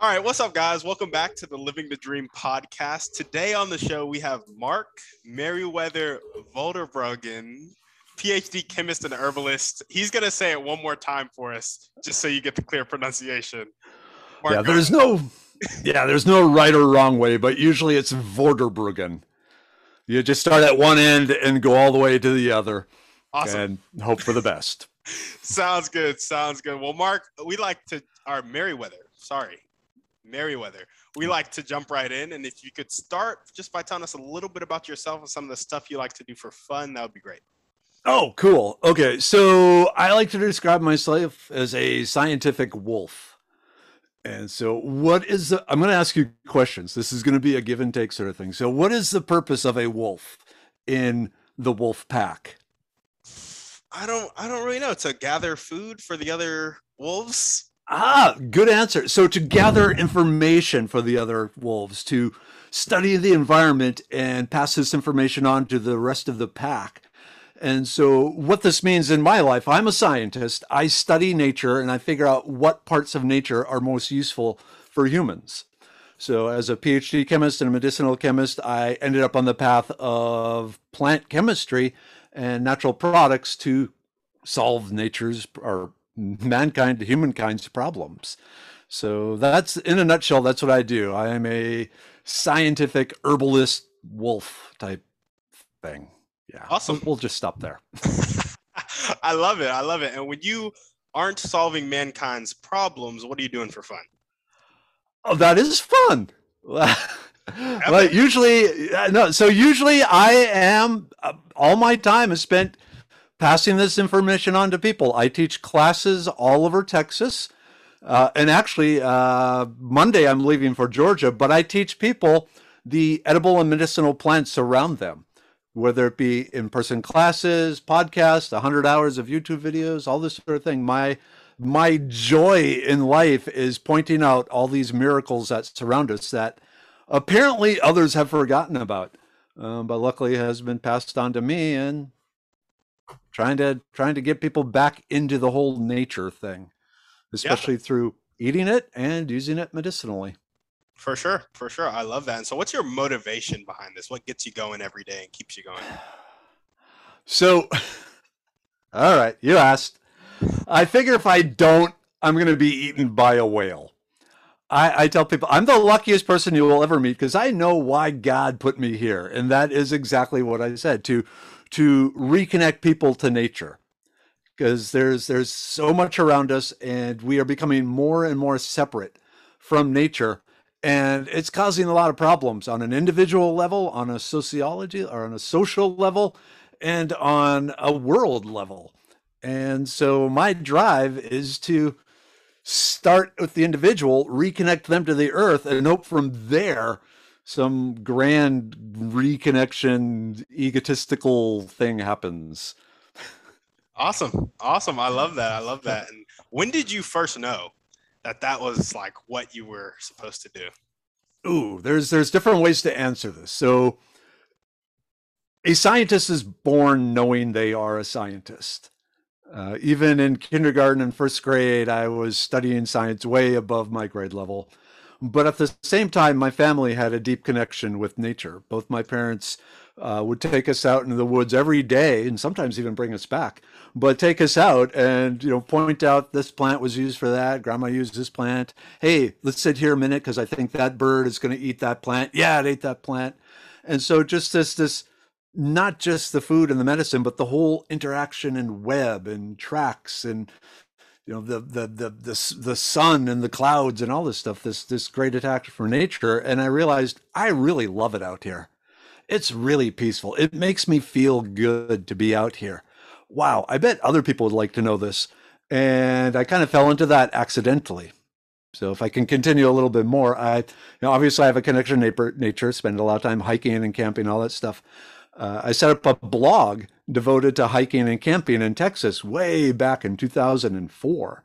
All right, what's up, guys? Welcome back to the Living the Dream podcast. Today on the show, we have Mark Merriwether Vorderbruggen, PhD chemist and herbalist. He's going to say it one more time for us, just so you get the clear pronunciation. Mark, yeah, there's no, yeah, there's no right or wrong way, but usually it's Vorderbruggen. You just start at one end and go all the way to the other, awesome. and hope for the best. sounds good. Sounds good. Well, Mark, we like to our Merriwether. Sorry, Merriwether. We mm. like to jump right in. And if you could start just by telling us a little bit about yourself and some of the stuff you like to do for fun, that would be great. Oh, cool. Okay. So I like to describe myself as a scientific wolf. And so, what is the, I'm going to ask you questions. This is going to be a give and take sort of thing. So, what is the purpose of a wolf in the wolf pack? I don't, I don't really know. To gather food for the other wolves. Ah, good answer. So to gather information for the other wolves, to study the environment and pass this information on to the rest of the pack. And so what this means in my life, I'm a scientist. I study nature and I figure out what parts of nature are most useful for humans. So as a PhD chemist and a medicinal chemist, I ended up on the path of plant chemistry and natural products to solve nature's or mankind, humankind's problems. So that's in a nutshell, that's what I do. I am a scientific herbalist wolf type thing. Yeah. Awesome. We'll just stop there. I love it. I love it. And when you aren't solving mankind's problems, what are you doing for fun? Oh, that is fun. like usually, no. So usually, I am. Uh, all my time is spent passing this information on to people. I teach classes all over Texas. Uh, and actually, uh, Monday I'm leaving for Georgia, but I teach people the edible and medicinal plants around them, whether it be in person classes, podcasts, 100 hours of YouTube videos, all this sort of thing. My my joy in life is pointing out all these miracles that surround us that apparently others have forgotten about. Um, but luckily has been passed on to me and trying to trying to get people back into the whole nature thing, especially yeah. through eating it and using it medicinally. For sure, for sure. I love that. And so what's your motivation behind this? What gets you going every day and keeps you going? So all right, you asked. I figure if I don't, I'm going to be eaten by a whale. I, I, tell people I'm the luckiest person you will ever meet because I know why God put me here. And that is exactly what I said to to reconnect people to nature because there's there's so much around us and we are becoming more and more separate from nature and it's causing a lot of problems on an individual level on a sociology or on a social level and on a world level and so my drive is to start with the individual reconnect them to the earth and hope from there some grand reconnection egotistical thing happens. Awesome. Awesome. I love that. I love that. And when did you first know that that was like what you were supposed to do? Ooh there's there's different ways to answer this. So a scientist is born knowing they are a scientist uh, even in kindergarten and first grade i was studying science way above my grade level but at the same time, my family had a deep connection with nature. Both my parents uh, would take us out into the woods every day and sometimes even bring us back, but take us out and, you know, point out this plant was used for that. Grandma used this plant. Hey, let's sit here a minute because I think that bird is going to eat that plant. Yeah, it ate that plant. And so just this, this, not just the food and the medicine, but the whole interaction and web and tracks and you know the, the the the the sun and the clouds and all this stuff this this great attack for nature. And i realized i really love it out here. It's really peaceful. It makes me feel good to be out here. Wow i bet other people would like to know this. And i kind of fell into that accidentally. So if I can continue a little bit more, I you know, obviously I have a connection to nature, spend a lot of time hiking and camping, all that stuff. Uh, I set up a blog devoted to hiking and camping in Texas way back in 2004.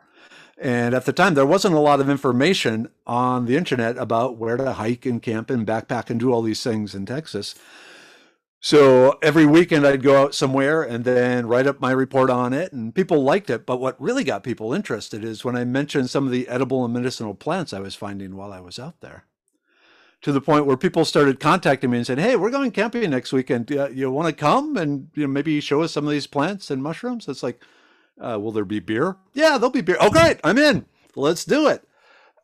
And at the time, there wasn't a lot of information on the internet about where to hike and camp and backpack and do all these things in Texas. So every weekend I'd go out somewhere and then write up my report on it, and people liked it. But what really got people interested is when I mentioned some of the edible and medicinal plants I was finding while I was out there. To the point where people started contacting me and said, "Hey, we're going camping next weekend. Uh, you want to come and you know, maybe show us some of these plants and mushrooms?" It's like, uh, "Will there be beer?" Yeah, there'll be beer. Oh, great! I'm in. Let's do it.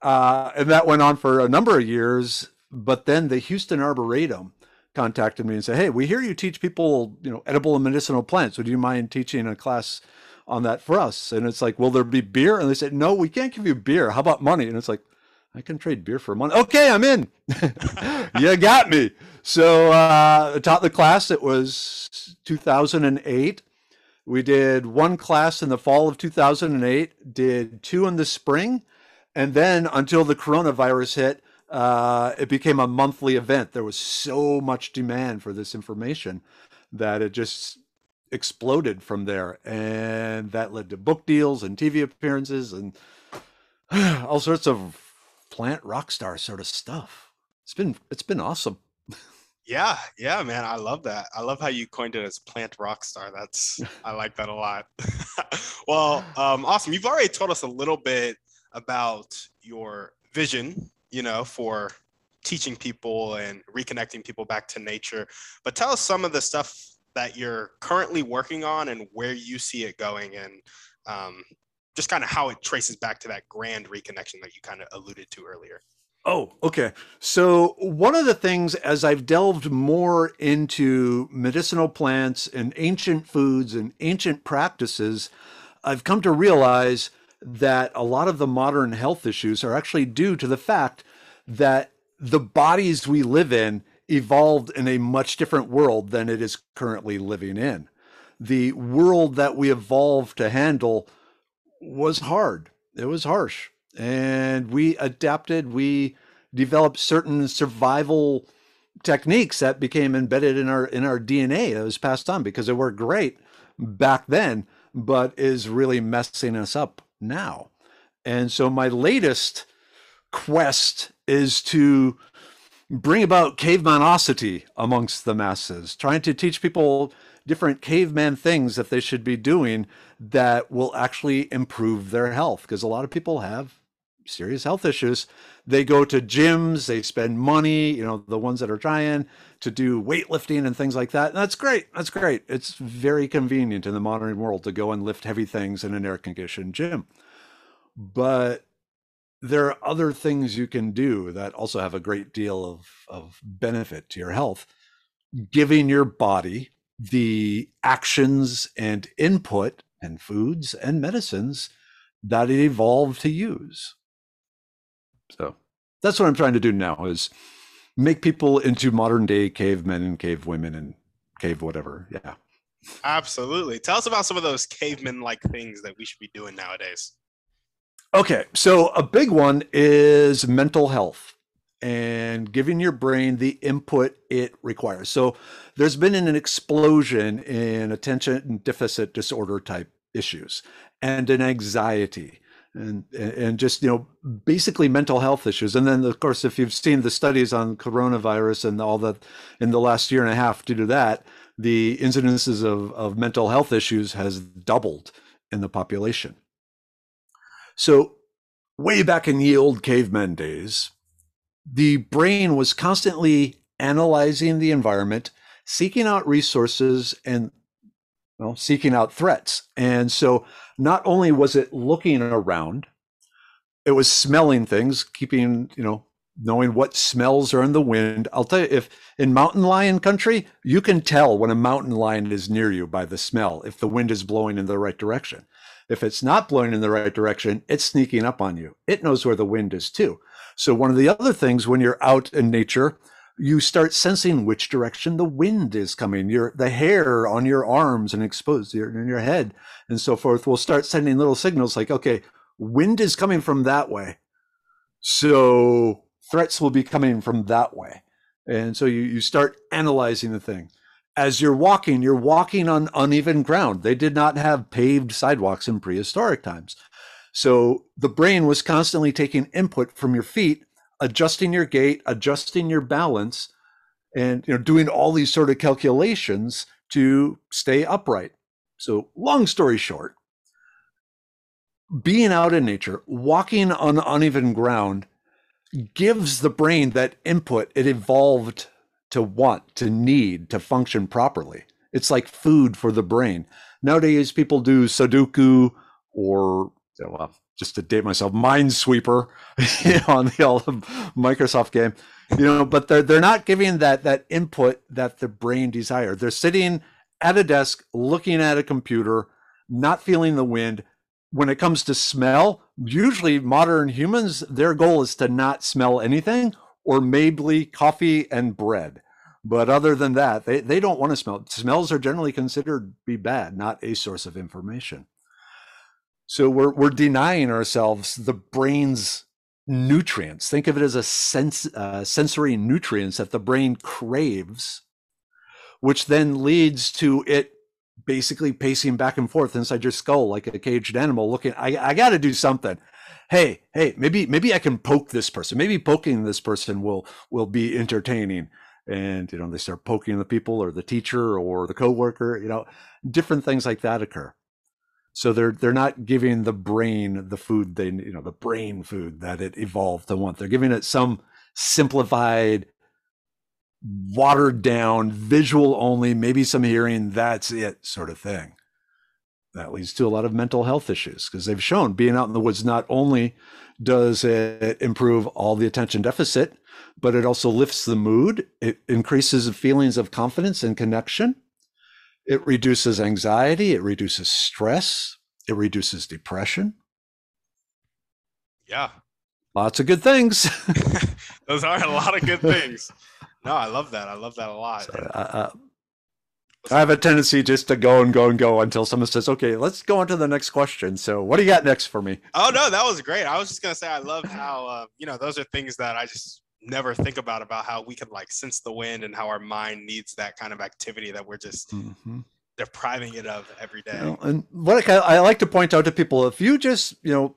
Uh, and that went on for a number of years. But then the Houston Arboretum contacted me and said, "Hey, we hear you teach people, you know, edible and medicinal plants. Would you mind teaching a class on that for us?" And it's like, "Will there be beer?" And they said, "No, we can't give you beer. How about money?" And it's like, "I can trade beer for money." Okay, I'm in. you got me. So uh, I taught the class. It was 2008. We did one class in the fall of 2008. Did two in the spring, and then until the coronavirus hit uh, it became a monthly event. There was so much demand for this information that it just exploded from there. And that led to book deals and TV appearances and all sorts of plant rock star sort of stuff. It's been it's been awesome. Yeah, yeah, man. I love that. I love how you coined it as plant rock star. That's I like that a lot. well, um, awesome. You've already told us a little bit about your vision you know, for teaching people and reconnecting people back to nature. But tell us some of the stuff that you're currently working on and where you see it going and um, just kind of how it traces back to that grand reconnection that you kind of alluded to earlier. Oh, okay. So, one of the things as I've delved more into medicinal plants and ancient foods and ancient practices, I've come to realize that a lot of the modern health issues are actually due to the fact that the bodies we live in evolved in a much different world than it is currently living in. The world that we evolved to handle was hard, it was harsh. And we adapted, we developed certain survival techniques that became embedded in our in our DNA that was passed on because they were great back then, but is really messing us up now. And so my latest quest is to bring about cavemanosity amongst the masses, trying to teach people different caveman things that they should be doing that will actually improve their health. Because a lot of people have serious health issues. They go to gyms, they spend money, you know, the ones that are trying to do weightlifting and things like that. And that's great. That's great. It's very convenient in the modern world to go and lift heavy things in an air conditioned gym. But there are other things you can do that also have a great deal of, of benefit to your health. Giving your body the actions and input and foods and medicines that it evolved to use. So that's what I'm trying to do now is make people into modern day cavemen and cave women and cave whatever. Yeah. Absolutely. Tell us about some of those cavemen like things that we should be doing nowadays. Okay, so a big one is mental health and giving your brain the input it requires. So there's been an explosion in attention deficit disorder type issues and in anxiety and and just you know basically mental health issues and then of course if you've seen the studies on coronavirus and all that in the last year and a half due to that the incidences of, of mental health issues has doubled in the population so, way back in the old caveman days, the brain was constantly analyzing the environment, seeking out resources, and well, seeking out threats. And so, not only was it looking around, it was smelling things, keeping, you know, knowing what smells are in the wind. I'll tell you, if in mountain lion country, you can tell when a mountain lion is near you by the smell, if the wind is blowing in the right direction. If it's not blowing in the right direction, it's sneaking up on you. It knows where the wind is too. So, one of the other things when you're out in nature, you start sensing which direction the wind is coming. Your the hair on your arms and exposed in your head and so forth will start sending little signals like, okay, wind is coming from that way. So threats will be coming from that way. And so you, you start analyzing the thing. As you're walking, you're walking on uneven ground. They did not have paved sidewalks in prehistoric times. So the brain was constantly taking input from your feet, adjusting your gait, adjusting your balance, and you know, doing all these sort of calculations to stay upright. So long story short, being out in nature, walking on uneven ground gives the brain that input it evolved to want, to need, to function properly. It's like food for the brain. Nowadays, people do Sudoku or, well, just to date myself, Minesweeper on the old Microsoft game, you know, but they're they're not giving that that input that the brain desires. They're sitting at a desk, looking at a computer, not feeling the wind, when it comes to smell, usually modern humans, their goal is to not smell anything or maybe coffee and bread. But other than that, they, they don't want to smell. Smells are generally considered be bad, not a source of information. So we're, we're denying ourselves the brain's nutrients. Think of it as a sense, uh, sensory nutrients that the brain craves, which then leads to it basically pacing back and forth inside your skull like a caged animal looking i, I got to do something hey hey maybe maybe i can poke this person. Maybe poking this person will will be entertaining. And you know they start poking the people or the teacher or the coworker you know different things like that occur. So they're they're not giving the brain the food they you know the brain food that it evolved to want. They're giving it some simplified watered down, visual only, maybe some hearing, that's it sort of thing. That leads to a lot of mental health issues because they've shown being out in the woods not only does it improve all the attention deficit, but it also lifts the mood. It increases feelings of confidence and connection. It reduces anxiety. It reduces stress. It reduces depression. Yeah. Lots of good things. Those are a lot of good things. No, I love that. I love that a lot. So, uh, I have a tendency just to go and go and go until someone says, "Okay, let's go on to the next question." So, what do you got next for me? Oh no, that was great. I was just gonna say, I love how uh, you know those are things that I just never think about about how we can like sense the wind and how our mind needs that kind of activity that we're just mm-hmm. depriving it of every day. You know, and what I, I like to point out to people, if you just you know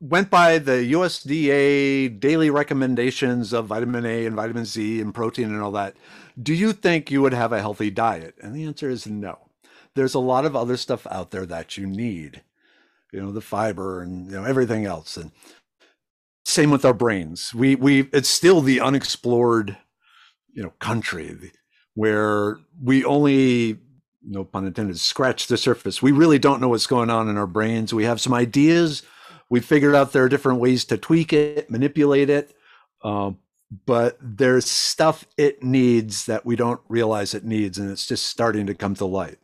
went by the USDA daily recommendations of vitamin A and vitamin Z and protein and all that, do you think you would have a healthy diet? And the answer is no. There's a lot of other stuff out there that you need, you know, the fiber and you know everything else. And same with our brains. We we it's still the unexplored, you know, country where we only no pun intended scratch the surface. We really don't know what's going on in our brains. We have some ideas we figured out there are different ways to tweak it, manipulate it. Um, but there's stuff it needs that we don't realize it needs, and it's just starting to come to light.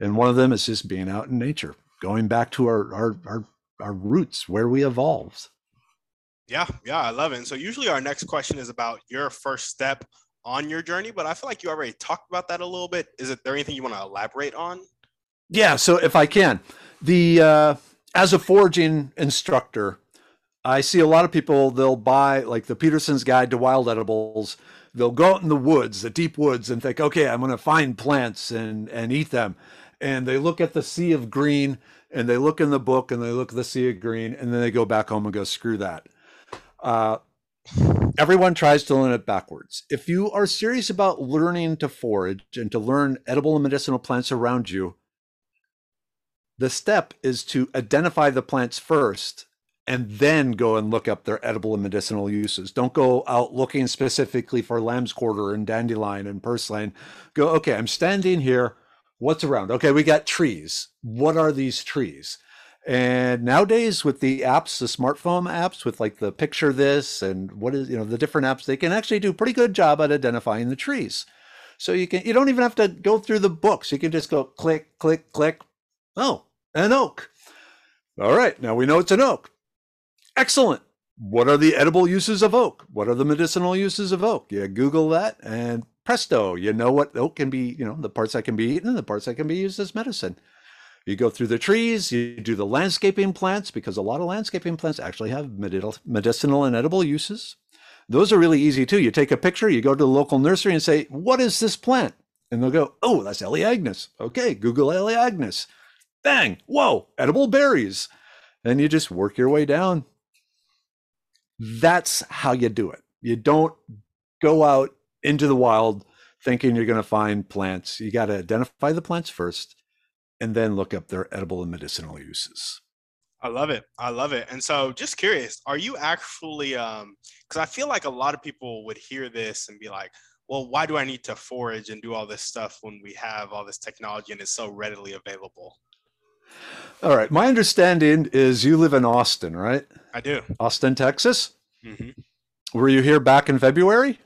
And one of them is just being out in nature, going back to our our our, our roots, where we evolved. Yeah, yeah, I love it. And so usually our next question is about your first step on your journey, but I feel like you already talked about that a little bit. Is it there anything you want to elaborate on? Yeah, so if I can, the uh, as a foraging instructor, I see a lot of people, they'll buy like the Peterson's Guide to Wild Edibles. They'll go out in the woods, the deep woods, and think, okay, I'm going to find plants and, and eat them. And they look at the sea of green and they look in the book and they look at the sea of green and then they go back home and go, screw that. Uh, everyone tries to learn it backwards. If you are serious about learning to forage and to learn edible and medicinal plants around you, the step is to identify the plants first and then go and look up their edible and medicinal uses. Don't go out looking specifically for lamb's quarter and dandelion and purslane. Go, okay, I'm standing here. What's around? Okay, we got trees. What are these trees? And nowadays, with the apps, the smartphone apps, with like the picture this and what is, you know, the different apps, they can actually do pretty good job at identifying the trees. So you can, you don't even have to go through the books. You can just go click, click, click. Oh, an oak. All right, now we know it's an oak. Excellent. What are the edible uses of oak? What are the medicinal uses of oak? Yeah, Google that and presto, you know what oak can be, you know, the parts that can be eaten and the parts that can be used as medicine. You go through the trees, you do the landscaping plants because a lot of landscaping plants actually have medicinal and edible uses. Those are really easy too. You take a picture, you go to the local nursery and say, What is this plant? And they'll go, Oh, that's Elaeagnus. Okay, Google Elaeagnus. Bang, whoa, edible berries. And you just work your way down. That's how you do it. You don't go out into the wild thinking you're going to find plants. You got to identify the plants first and then look up their edible and medicinal uses. I love it. I love it. And so, just curious, are you actually, um, because I feel like a lot of people would hear this and be like, well, why do I need to forage and do all this stuff when we have all this technology and it's so readily available? All right. My understanding is you live in Austin, right? I do. Austin, Texas? Mm-hmm. Were you here back in February?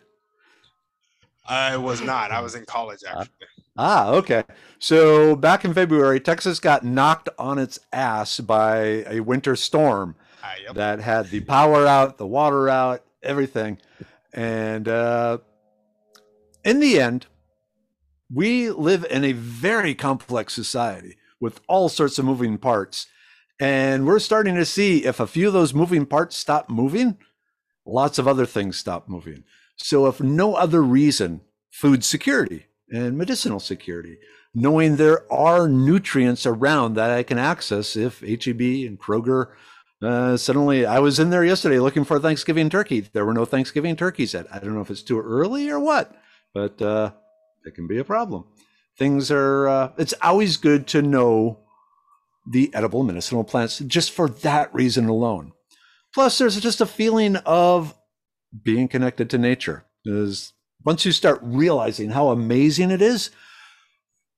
I was not. I was in college ah. actually. Ah, okay. So back in February, Texas got knocked on its ass by a winter storm uh, yep. that had the power out, the water out, everything. And uh, in the end, we live in a very complex society with all sorts of moving parts. And we're starting to see if a few of those moving parts stop moving, lots of other things stop moving. So, if no other reason, food security and medicinal security, knowing there are nutrients around that I can access if HEB and Kroger. Uh, suddenly, I was in there yesterday looking for Thanksgiving turkey. There were no Thanksgiving turkeys yet. I don't know if it's too early or what, but uh, it can be a problem. Things are, uh, it's always good to know the edible medicinal plants just for that reason alone. Plus, there's just a feeling of being connected to nature. Because once you start realizing how amazing it is,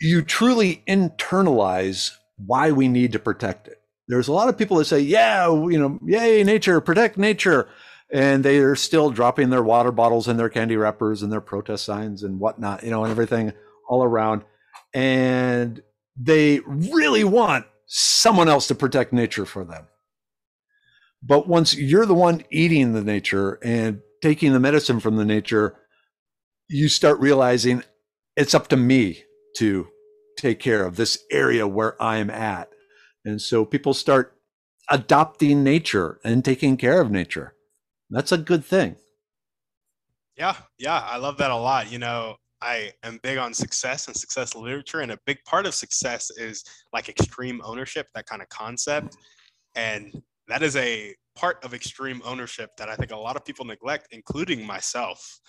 you truly internalize why we need to protect it. There's a lot of people that say, yeah, you know, yay, nature, protect nature. And they are still dropping their water bottles and their candy wrappers and their protest signs and whatnot, you know, and everything all around. And they really want someone else to protect nature for them. But once you're the one eating the nature and taking the medicine from the nature, you start realizing it's up to me to take care of this area where I'm at. And so people start adopting nature and taking care of nature. That's a good thing. Yeah, yeah, I love that a lot. You know, I am big on success and success literature, and a big part of success is like extreme ownership, that kind of concept. And that is a part of extreme ownership that I think a lot of people neglect, including myself,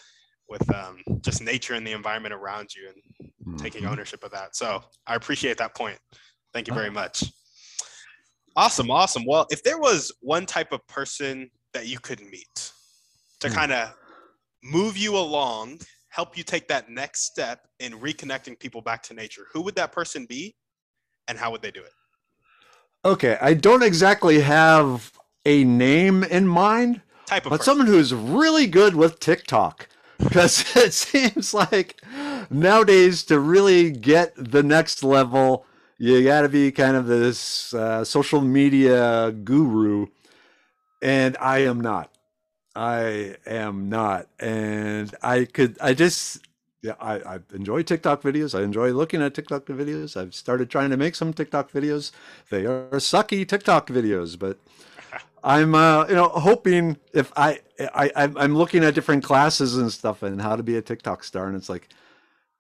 with um, just nature and the environment around you and mm-hmm. taking ownership of that. So I appreciate that point. Thank you very much. Awesome, awesome. Well, if there was one type of person that you could meet to mm. kind of move you along, help you take that next step in reconnecting people back to nature, who would that person be and how would they do it? Okay, I don't exactly have a name in mind, type of but person. someone who's really good with TikTok because it seems like nowadays to really get the next level, you got to be kind of this uh, social media guru, and I am not. I am not, and I could. I just yeah, I, I enjoy TikTok videos. I enjoy looking at TikTok videos. I've started trying to make some TikTok videos. They are sucky TikTok videos, but I'm uh, you know hoping if I, I I'm looking at different classes and stuff and how to be a TikTok star, and it's like,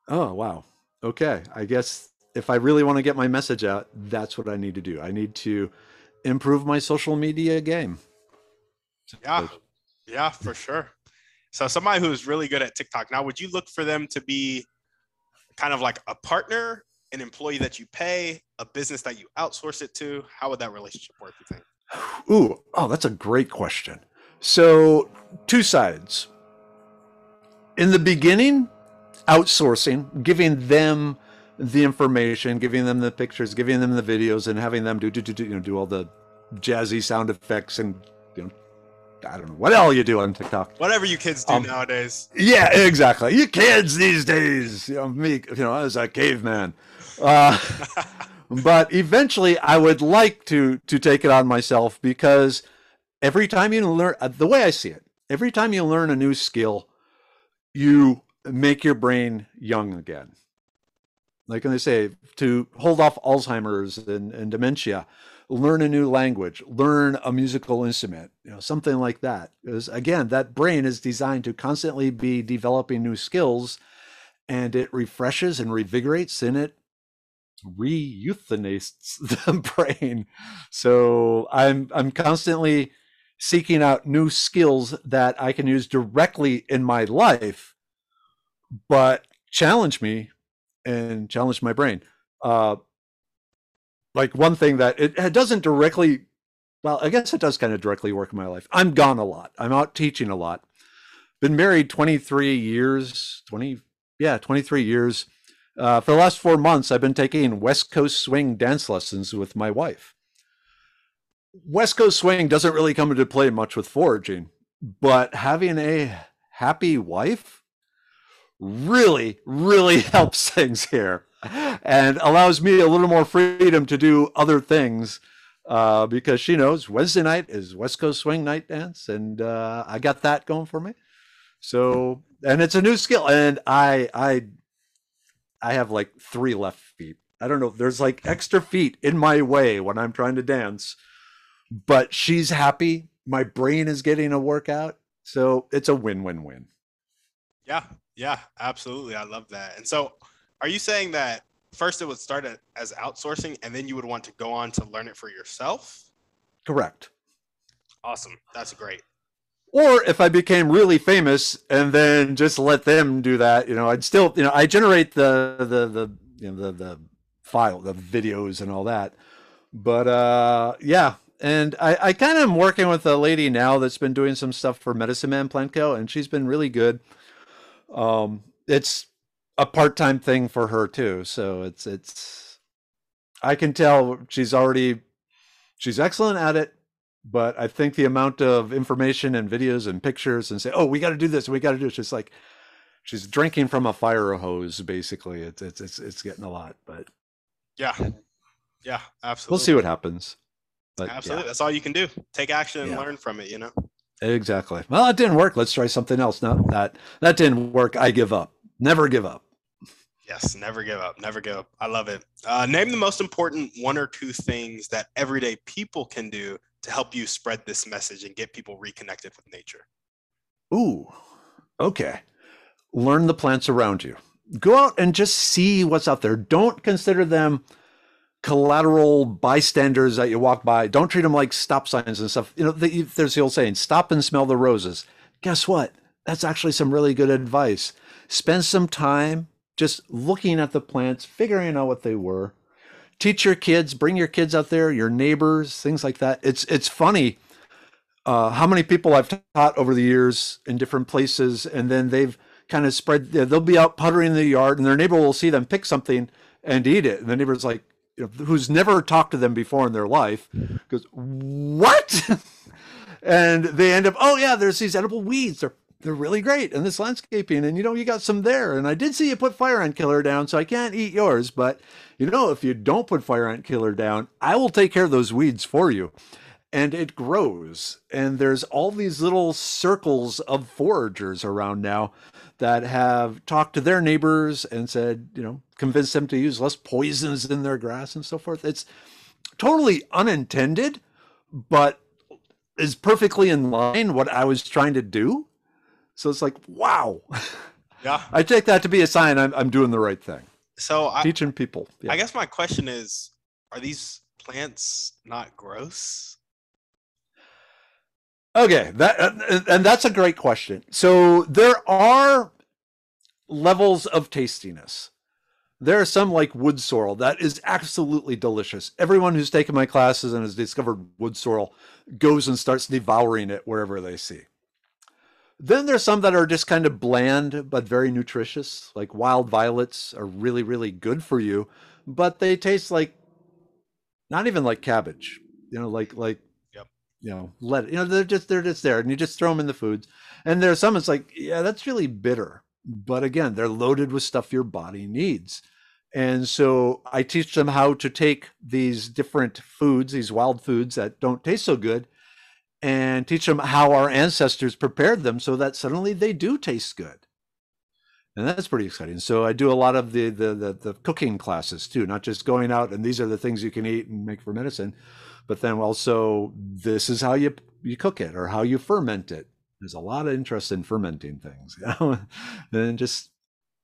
oh wow, okay. I guess if I really want to get my message out, that's what I need to do. I need to improve my social media game. Yeah, yeah, for sure. So somebody who's really good at TikTok. Now, would you look for them to be kind of like a partner, an employee that you pay, a business that you outsource it to? How would that relationship work, you think? Ooh, oh, that's a great question. So, two sides. In the beginning, outsourcing, giving them the information, giving them the pictures, giving them the videos, and having them do do do, do you know do all the jazzy sound effects and you know I don't know what all you do on TikTok. Whatever you kids do um, nowadays. Yeah, exactly. You kids these days, you know me, you know, as a caveman. Uh, but eventually, I would like to to take it on myself because every time you learn, uh, the way I see it, every time you learn a new skill, you make your brain young again. like when they say to hold off Alzheimer's and, and dementia, learn a new language, learn a musical instrument, you know, something like that. Because again, that brain is designed to constantly be developing new skills and it refreshes and revigorates and it re-euthanates the brain. So I'm I'm constantly seeking out new skills that I can use directly in my life, but challenge me and challenge my brain. Uh, like one thing that it, it doesn't directly, well, I guess it does kind of directly work in my life. I'm gone a lot. I'm out teaching a lot. Been married 23 years, 20, yeah, 23 years. Uh, for the last four months, I've been taking West Coast swing dance lessons with my wife. West Coast swing doesn't really come into play much with foraging, but having a happy wife really, really helps things here and allows me a little more freedom to do other things uh, because she knows Wednesday night is West Coast Swing Night Dance, and uh, I got that going for me. So, and it's a new skill, and I, I, I have like three left feet. I don't know. There's like extra feet in my way when I'm trying to dance, but she's happy. My brain is getting a workout, so it's a win-win-win. Yeah, yeah, absolutely. I love that. And so, are you saying that first it would start as outsourcing and then you would want to go on to learn it for yourself? Correct. Awesome. That's great. Or if I became really famous and then just let them do that, you know, I'd still, you know, I generate the the the you know the the file, the videos and all that. But uh yeah, and I, I kind of am working with a lady now that's been doing some stuff for Medicine Man Plant Co. and she's been really good. Um, it's a part-time thing for her too, so it's it's. I can tell she's already, she's excellent at it, but I think the amount of information and videos and pictures and say, oh, we got to do this, we got to do it. She's like, she's drinking from a fire hose. Basically, it's it's it's it's getting a lot, but yeah, yeah, absolutely. We'll see what happens. But, absolutely, yeah. that's all you can do. Take action and yeah. learn from it. You know. Exactly. Well, it didn't work. Let's try something else. No, that that didn't work. I give up. Never give up. Yes, never give up. Never give up. I love it. Uh, name the most important one or two things that everyday people can do to help you spread this message and get people reconnected with nature. Ooh, okay. Learn the plants around you. Go out and just see what's out there. Don't consider them collateral bystanders that you walk by. Don't treat them like stop signs and stuff. You know, the, there's the old saying, stop and smell the roses. Guess what? That's actually some really good advice. Spend some time just looking at the plants, figuring out what they were. Teach your kids, bring your kids out there, your neighbors, things like that. It's it's funny uh, how many people I've taught over the years in different places, and then they've kind of spread. They'll be out puttering in the yard, and their neighbor will see them pick something and eat it, and the neighbor's like, you know, who's never talked to them before in their life goes, What? and they end up, Oh, yeah, there's these edible weeds. They're they're really great in this landscaping and you know you got some there and i did see you put fire ant killer down so i can't eat yours but you know if you don't put fire ant killer down i will take care of those weeds for you and it grows and there's all these little circles of foragers around now that have talked to their neighbors and said you know convince them to use less poisons in their grass and so forth. It's totally unintended, but is perfectly in line what I was trying to do. So it's like, wow. Yeah. I take that to be a sign I'm, I'm doing the right thing. So I, teaching people. Yeah. I guess my question is, are these plants not gross? Okay, that uh, and that's a great question. So there are levels of tastiness. There are some like wood sorrel that is absolutely delicious. Everyone who's taken my classes and has discovered wood sorrel goes and starts devouring it wherever they see. Then there's some that are just kind of bland but very nutritious, like wild violets are really, really good for you, but they taste like not even like cabbage, you know, like like yep. you know, let you know they're just they're just there, and you just throw them in the foods. And there's some it's like yeah, that's really bitter but again, they're loaded with stuff your body needs. And so I teach them how to take these different foods, these wild foods that don't taste so good, and teach them how our ancestors prepared them so that suddenly they do taste good. and that's pretty exciting. So I do a lot of the, the the the, cooking classes too, not just going out and these are the things you can eat and make for medicine, but then also this is how you you cook it or how you ferment it. There's a lot of interest in fermenting things, you know, and just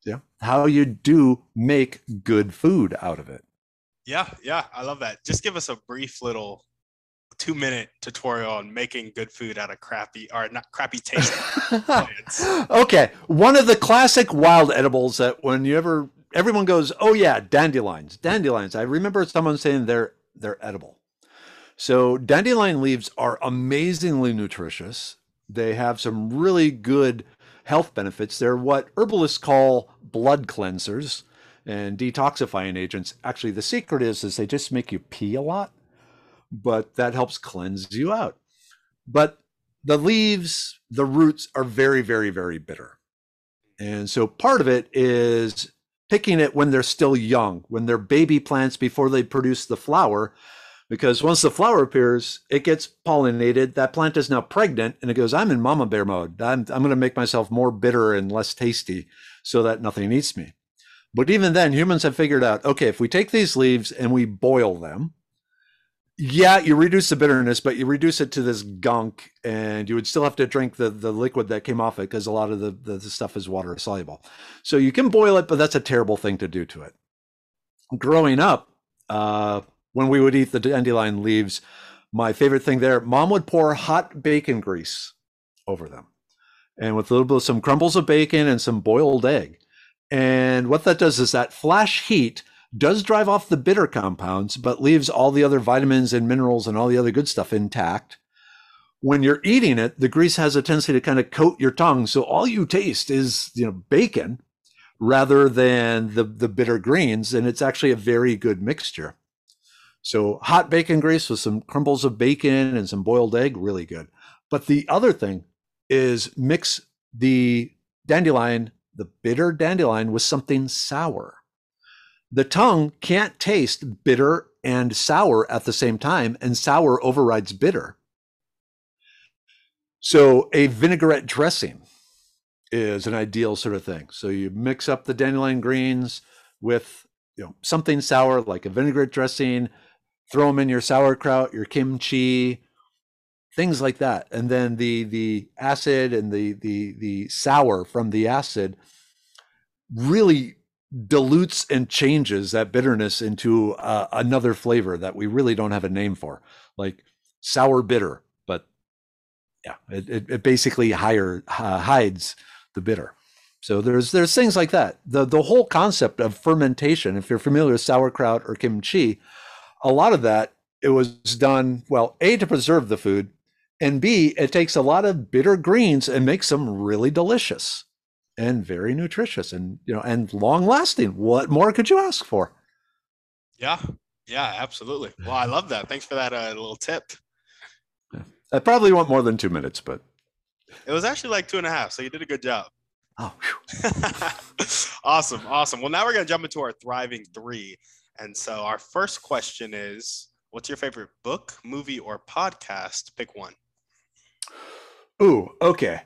yeah, how you do make good food out of it. Yeah, yeah, I love that. Just give us a brief little two minute tutorial on making good food out of crappy or not crappy taste. okay one of the classic wild edibles that when you ever everyone goes oh yeah dandelions dandelions. I remember someone saying they're they're edible. So dandelion leaves are amazingly nutritious. They have some really good health benefits. They're what herbalists call blood cleansers and detoxifying agents. Actually the secret is is they just make you pee a lot but that helps cleanse you out. But the leaves, the roots are very, very, very bitter. And so part of it is picking it when they're still young, when they're baby plants before they produce the flower. Because once the flower appears, it gets pollinated. That plant is now pregnant and it goes, I'm in mama bear mode. I'm, I'm going to make myself more bitter and less tasty so that nothing eats me. But even then, humans have figured out okay, if we take these leaves and we boil them, yeah, you reduce the bitterness, but you reduce it to this gunk, and you would still have to drink the the liquid that came off it because a lot of the, the, the stuff is water soluble. So you can boil it, but that's a terrible thing to do to it. Growing up, uh, when we would eat the dandelion leaves, my favorite thing there, mom would pour hot bacon grease over them, and with a little bit of some crumbles of bacon and some boiled egg. And what that does is that flash heat does drive off the bitter compounds, but leaves all the other vitamins and minerals and all the other good stuff intact. When you're eating it, the grease has a tendency to kind of coat your tongue. So all you taste is, you know, bacon rather than the, the bitter greens. And it's actually a very good mixture. So hot bacon grease with some crumbles of bacon and some boiled egg, really good. But the other thing is mix the dandelion, the bitter dandelion, with something sour the tongue can't taste bitter and sour at the same time, and sour overrides bitter. So, a vinaigrette dressing is an ideal sort of thing. So, you mix up the dandelion greens with you know something sour like a vinaigrette dressing, throw them in your sauerkraut, your kimchi, things like that, and then the the acid and the the the sour from the acid really dilutes and changes that bitterness into uh, another flavor that we really don't have a name for, like sour bitter. But yeah, it, it, basically higher, uh, hides the bitter. So there's there's things like that. The the whole concept of fermentation, if you're familiar with sauerkraut or kimchi, a lot of that it was done well, A to preserve the food, and B, it takes a lot of bitter greens and makes them really delicious and very nutritious and you know and long lasting. What more could you ask for? Yeah, yeah, absolutely. Well, I love that. Thanks for that uh, little tip. Yeah. I probably want more than two minutes, but it was actually like two and a half. So you did a good job. Oh, awesome, awesome. Well, now we're gonna jump into our thriving three, and so our first question is, what's your favorite book, movie, or podcast? Pick one. Ooh, okay.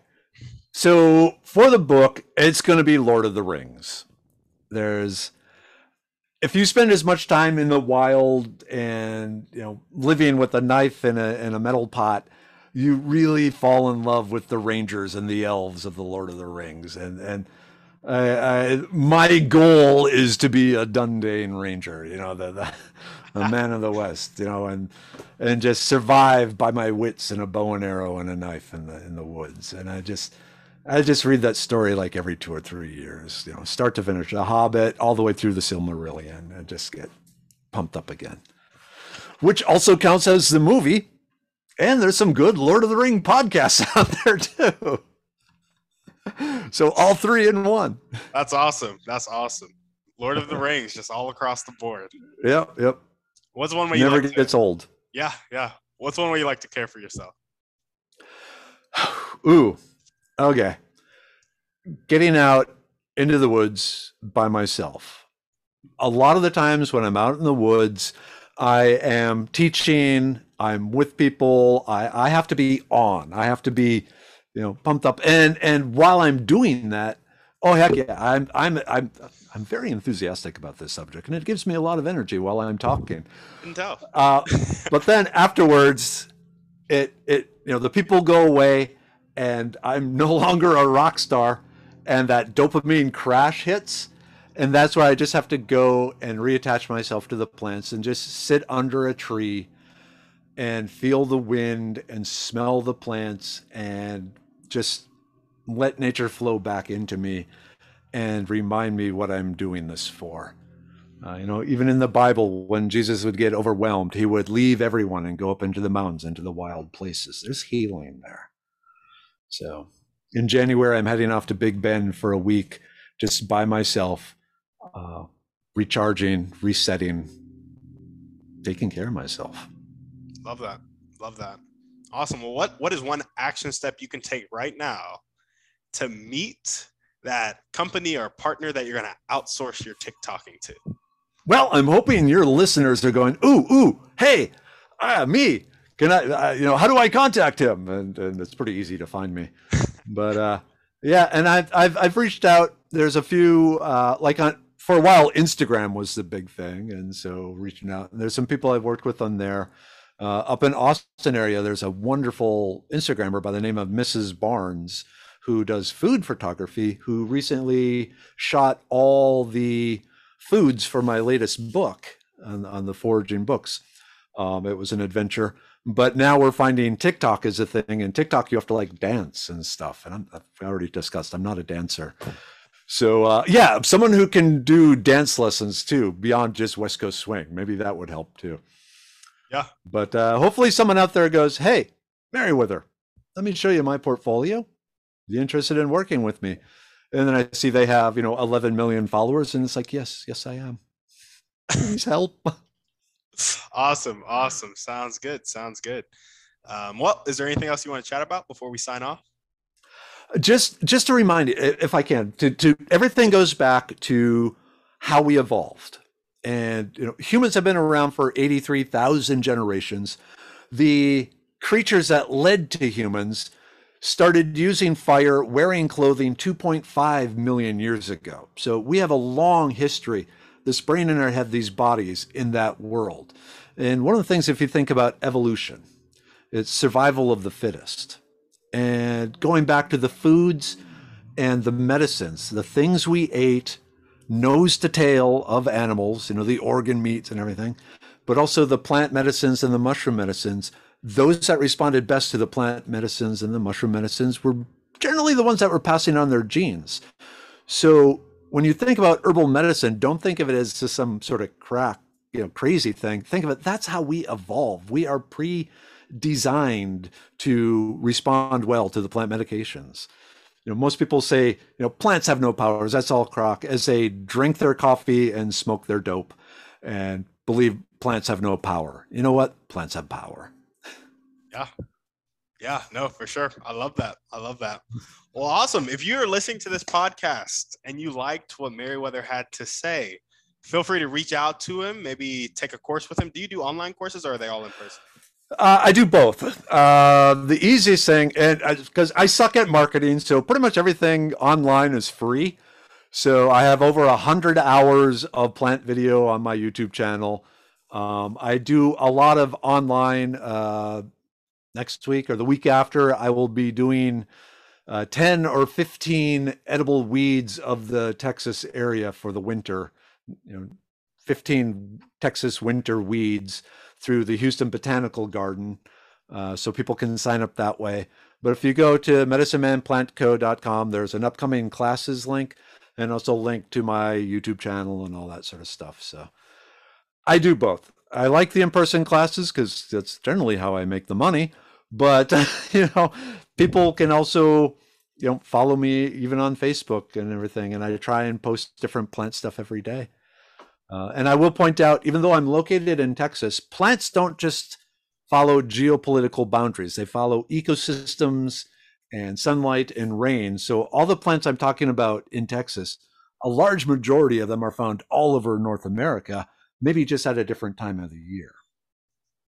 So for the book, it's going to be Lord of the Rings. There's if you spend as much time in the wild and you know living with a knife in a in a metal pot, you really fall in love with the rangers and the elves of the Lord of the Rings. And and I, I, my goal is to be a Dunedain Ranger, you know, the, the, the man of the West, you know, and and just survive by my wits and a bow and arrow and a knife in the in the woods. And I just I just read that story like every two or three years, you know, start to finish. The Hobbit, all the way through the Silmarillion, and just get pumped up again. Which also counts as the movie. And there's some good Lord of the Ring podcasts out there too. so all three in one. That's awesome. That's awesome. Lord of the Rings, just all across the board. Yep, yep. What's one way you never like gets to, old? Yeah, yeah. What's one way you like to care for yourself? Ooh, Okay. Getting out into the woods by myself. A lot of the times when I'm out in the woods, I am teaching, I'm with people, I, I have to be on. I have to be, you know, pumped up. And and while I'm doing that, Oh heck yeah! I'm I'm I'm I'm very enthusiastic about this subject, and it gives me a lot of energy while I'm talking. Uh, but then afterwards, it it you know the people go away, and I'm no longer a rock star, and that dopamine crash hits, and that's where I just have to go and reattach myself to the plants and just sit under a tree, and feel the wind and smell the plants and just let nature flow back into me and remind me what I'm doing this for. Uh, you know, even in the Bible, when Jesus would get overwhelmed, he would leave everyone and go up into the mountains, into the wild places. There's healing there. So, in January, I'm heading off to Big Bend for a week, just by myself, uh, recharging, resetting, taking care of myself. Love that. Love that. Awesome. Well, what what is one action step you can take right now to meet that company or partner that you're going to outsource your TikToking to? Well, I'm hoping your listeners are going, ooh, ooh, hey, uh, me. Can I, uh, you know, how do I contact him? And, and it's pretty easy to find me. but uh, yeah, and I've, I've, I've reached out. There's a few, uh, like on, for a while, Instagram was the big thing. And so reaching out, and there's some people I've worked with on there. Uh, up in Austin area, there's a wonderful Instagrammer by the name of Mrs. Barnes who does food photography, who recently shot all the foods for my latest book on, on the foraging books. Um, it was an adventure, but now we're finding TikTok is a thing, and TikTok you have to like dance and stuff. And I'm, I've already discussed I'm not a dancer, so uh, yeah, someone who can do dance lessons too beyond just West Coast swing, maybe that would help too. Yeah, but uh, hopefully someone out there goes, "Hey, Merriwether, let me show you my portfolio you interested in working with me? And then I see they have, you know, 11 million followers. And it's like, yes, yes, I am. Please help. awesome. Awesome. Sounds good. Sounds good. Um, well, is there anything else you want to chat about before we sign off? Just, just to remind if I can, to, to everything goes back to how we evolved. And you know, humans have been around for 83,000 generations. The creatures that led to humans started using fire wearing clothing 2.5 million years ago. So we have a long history. This brain and our head, these bodies in that world. And one of the things, if you think about evolution, it's survival of the fittest. And going back to the foods and the medicines, the things we ate, nose to tail of animals, you know, the organ meats and everything, but also the plant medicines and the mushroom medicines those that responded best to the plant medicines and the mushroom medicines were generally the ones that were passing on their genes. So when you think about herbal medicine, don't think of it as just some sort of crack, you know, crazy thing. Think of it, that's how we evolve. We are pre designed to respond well to the plant medications. You know, most people say, you know, plants have no powers. That's all crock as they drink their coffee and smoke their dope and believe plants have no power. You know what? Plants have power. Yeah. Yeah, no, for sure. I love that. I love that. Well, awesome. If you're listening to this podcast and you liked what Merriwether had to say, feel free to reach out to him, maybe take a course with him. Do you do online courses or are they all in person? Uh, I do both. Uh, the easiest thing, and because I, I suck at marketing, so pretty much everything online is free. So I have over a hundred hours of plant video on my YouTube channel. Um, I do a lot of online uh, next week or the week after, I will be doing uh, 10 or 15 edible weeds of the Texas area for the winter. You know, 15 Texas winter weeds through the Houston Botanical Garden. Uh, so people can sign up that way. But if you go to medicinemanplantco.com, there's an upcoming classes link and also link to my YouTube channel and all that sort of stuff. So I do both. I like the in-person classes because that's generally how I make the money. But you know, people can also you know follow me even on Facebook and everything, and I try and post different plant stuff every day. Uh, and I will point out, even though I'm located in Texas, plants don't just follow geopolitical boundaries; they follow ecosystems and sunlight and rain. So all the plants I'm talking about in Texas, a large majority of them are found all over North America maybe just at a different time of the year.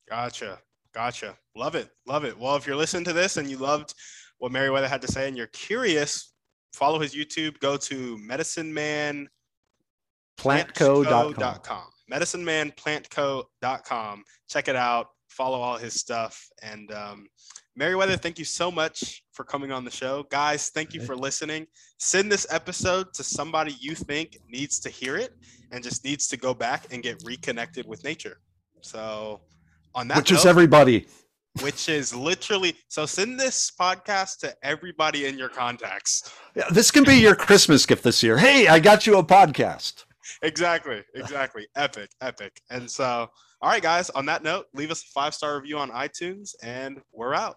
Gotcha. Gotcha. Love it. Love it. Well, if you're listening to this and you loved what Merriwether had to say and you're curious follow his YouTube. Go to Medicine Man plantco.com. MedicineManPlantco.com. Check it out. Follow all his stuff. And um, Merriwether, thank you so much for coming on the show. Guys, thank you for listening. Send this episode to somebody you think needs to hear it and just needs to go back and get reconnected with nature. So, on that, which note, is everybody, which is literally so send this podcast to everybody in your contacts. Yeah, this can be your Christmas gift this year. Hey, I got you a podcast. Exactly, exactly. epic, epic. And so, all right, guys, on that note, leave us a five star review on iTunes and we're out.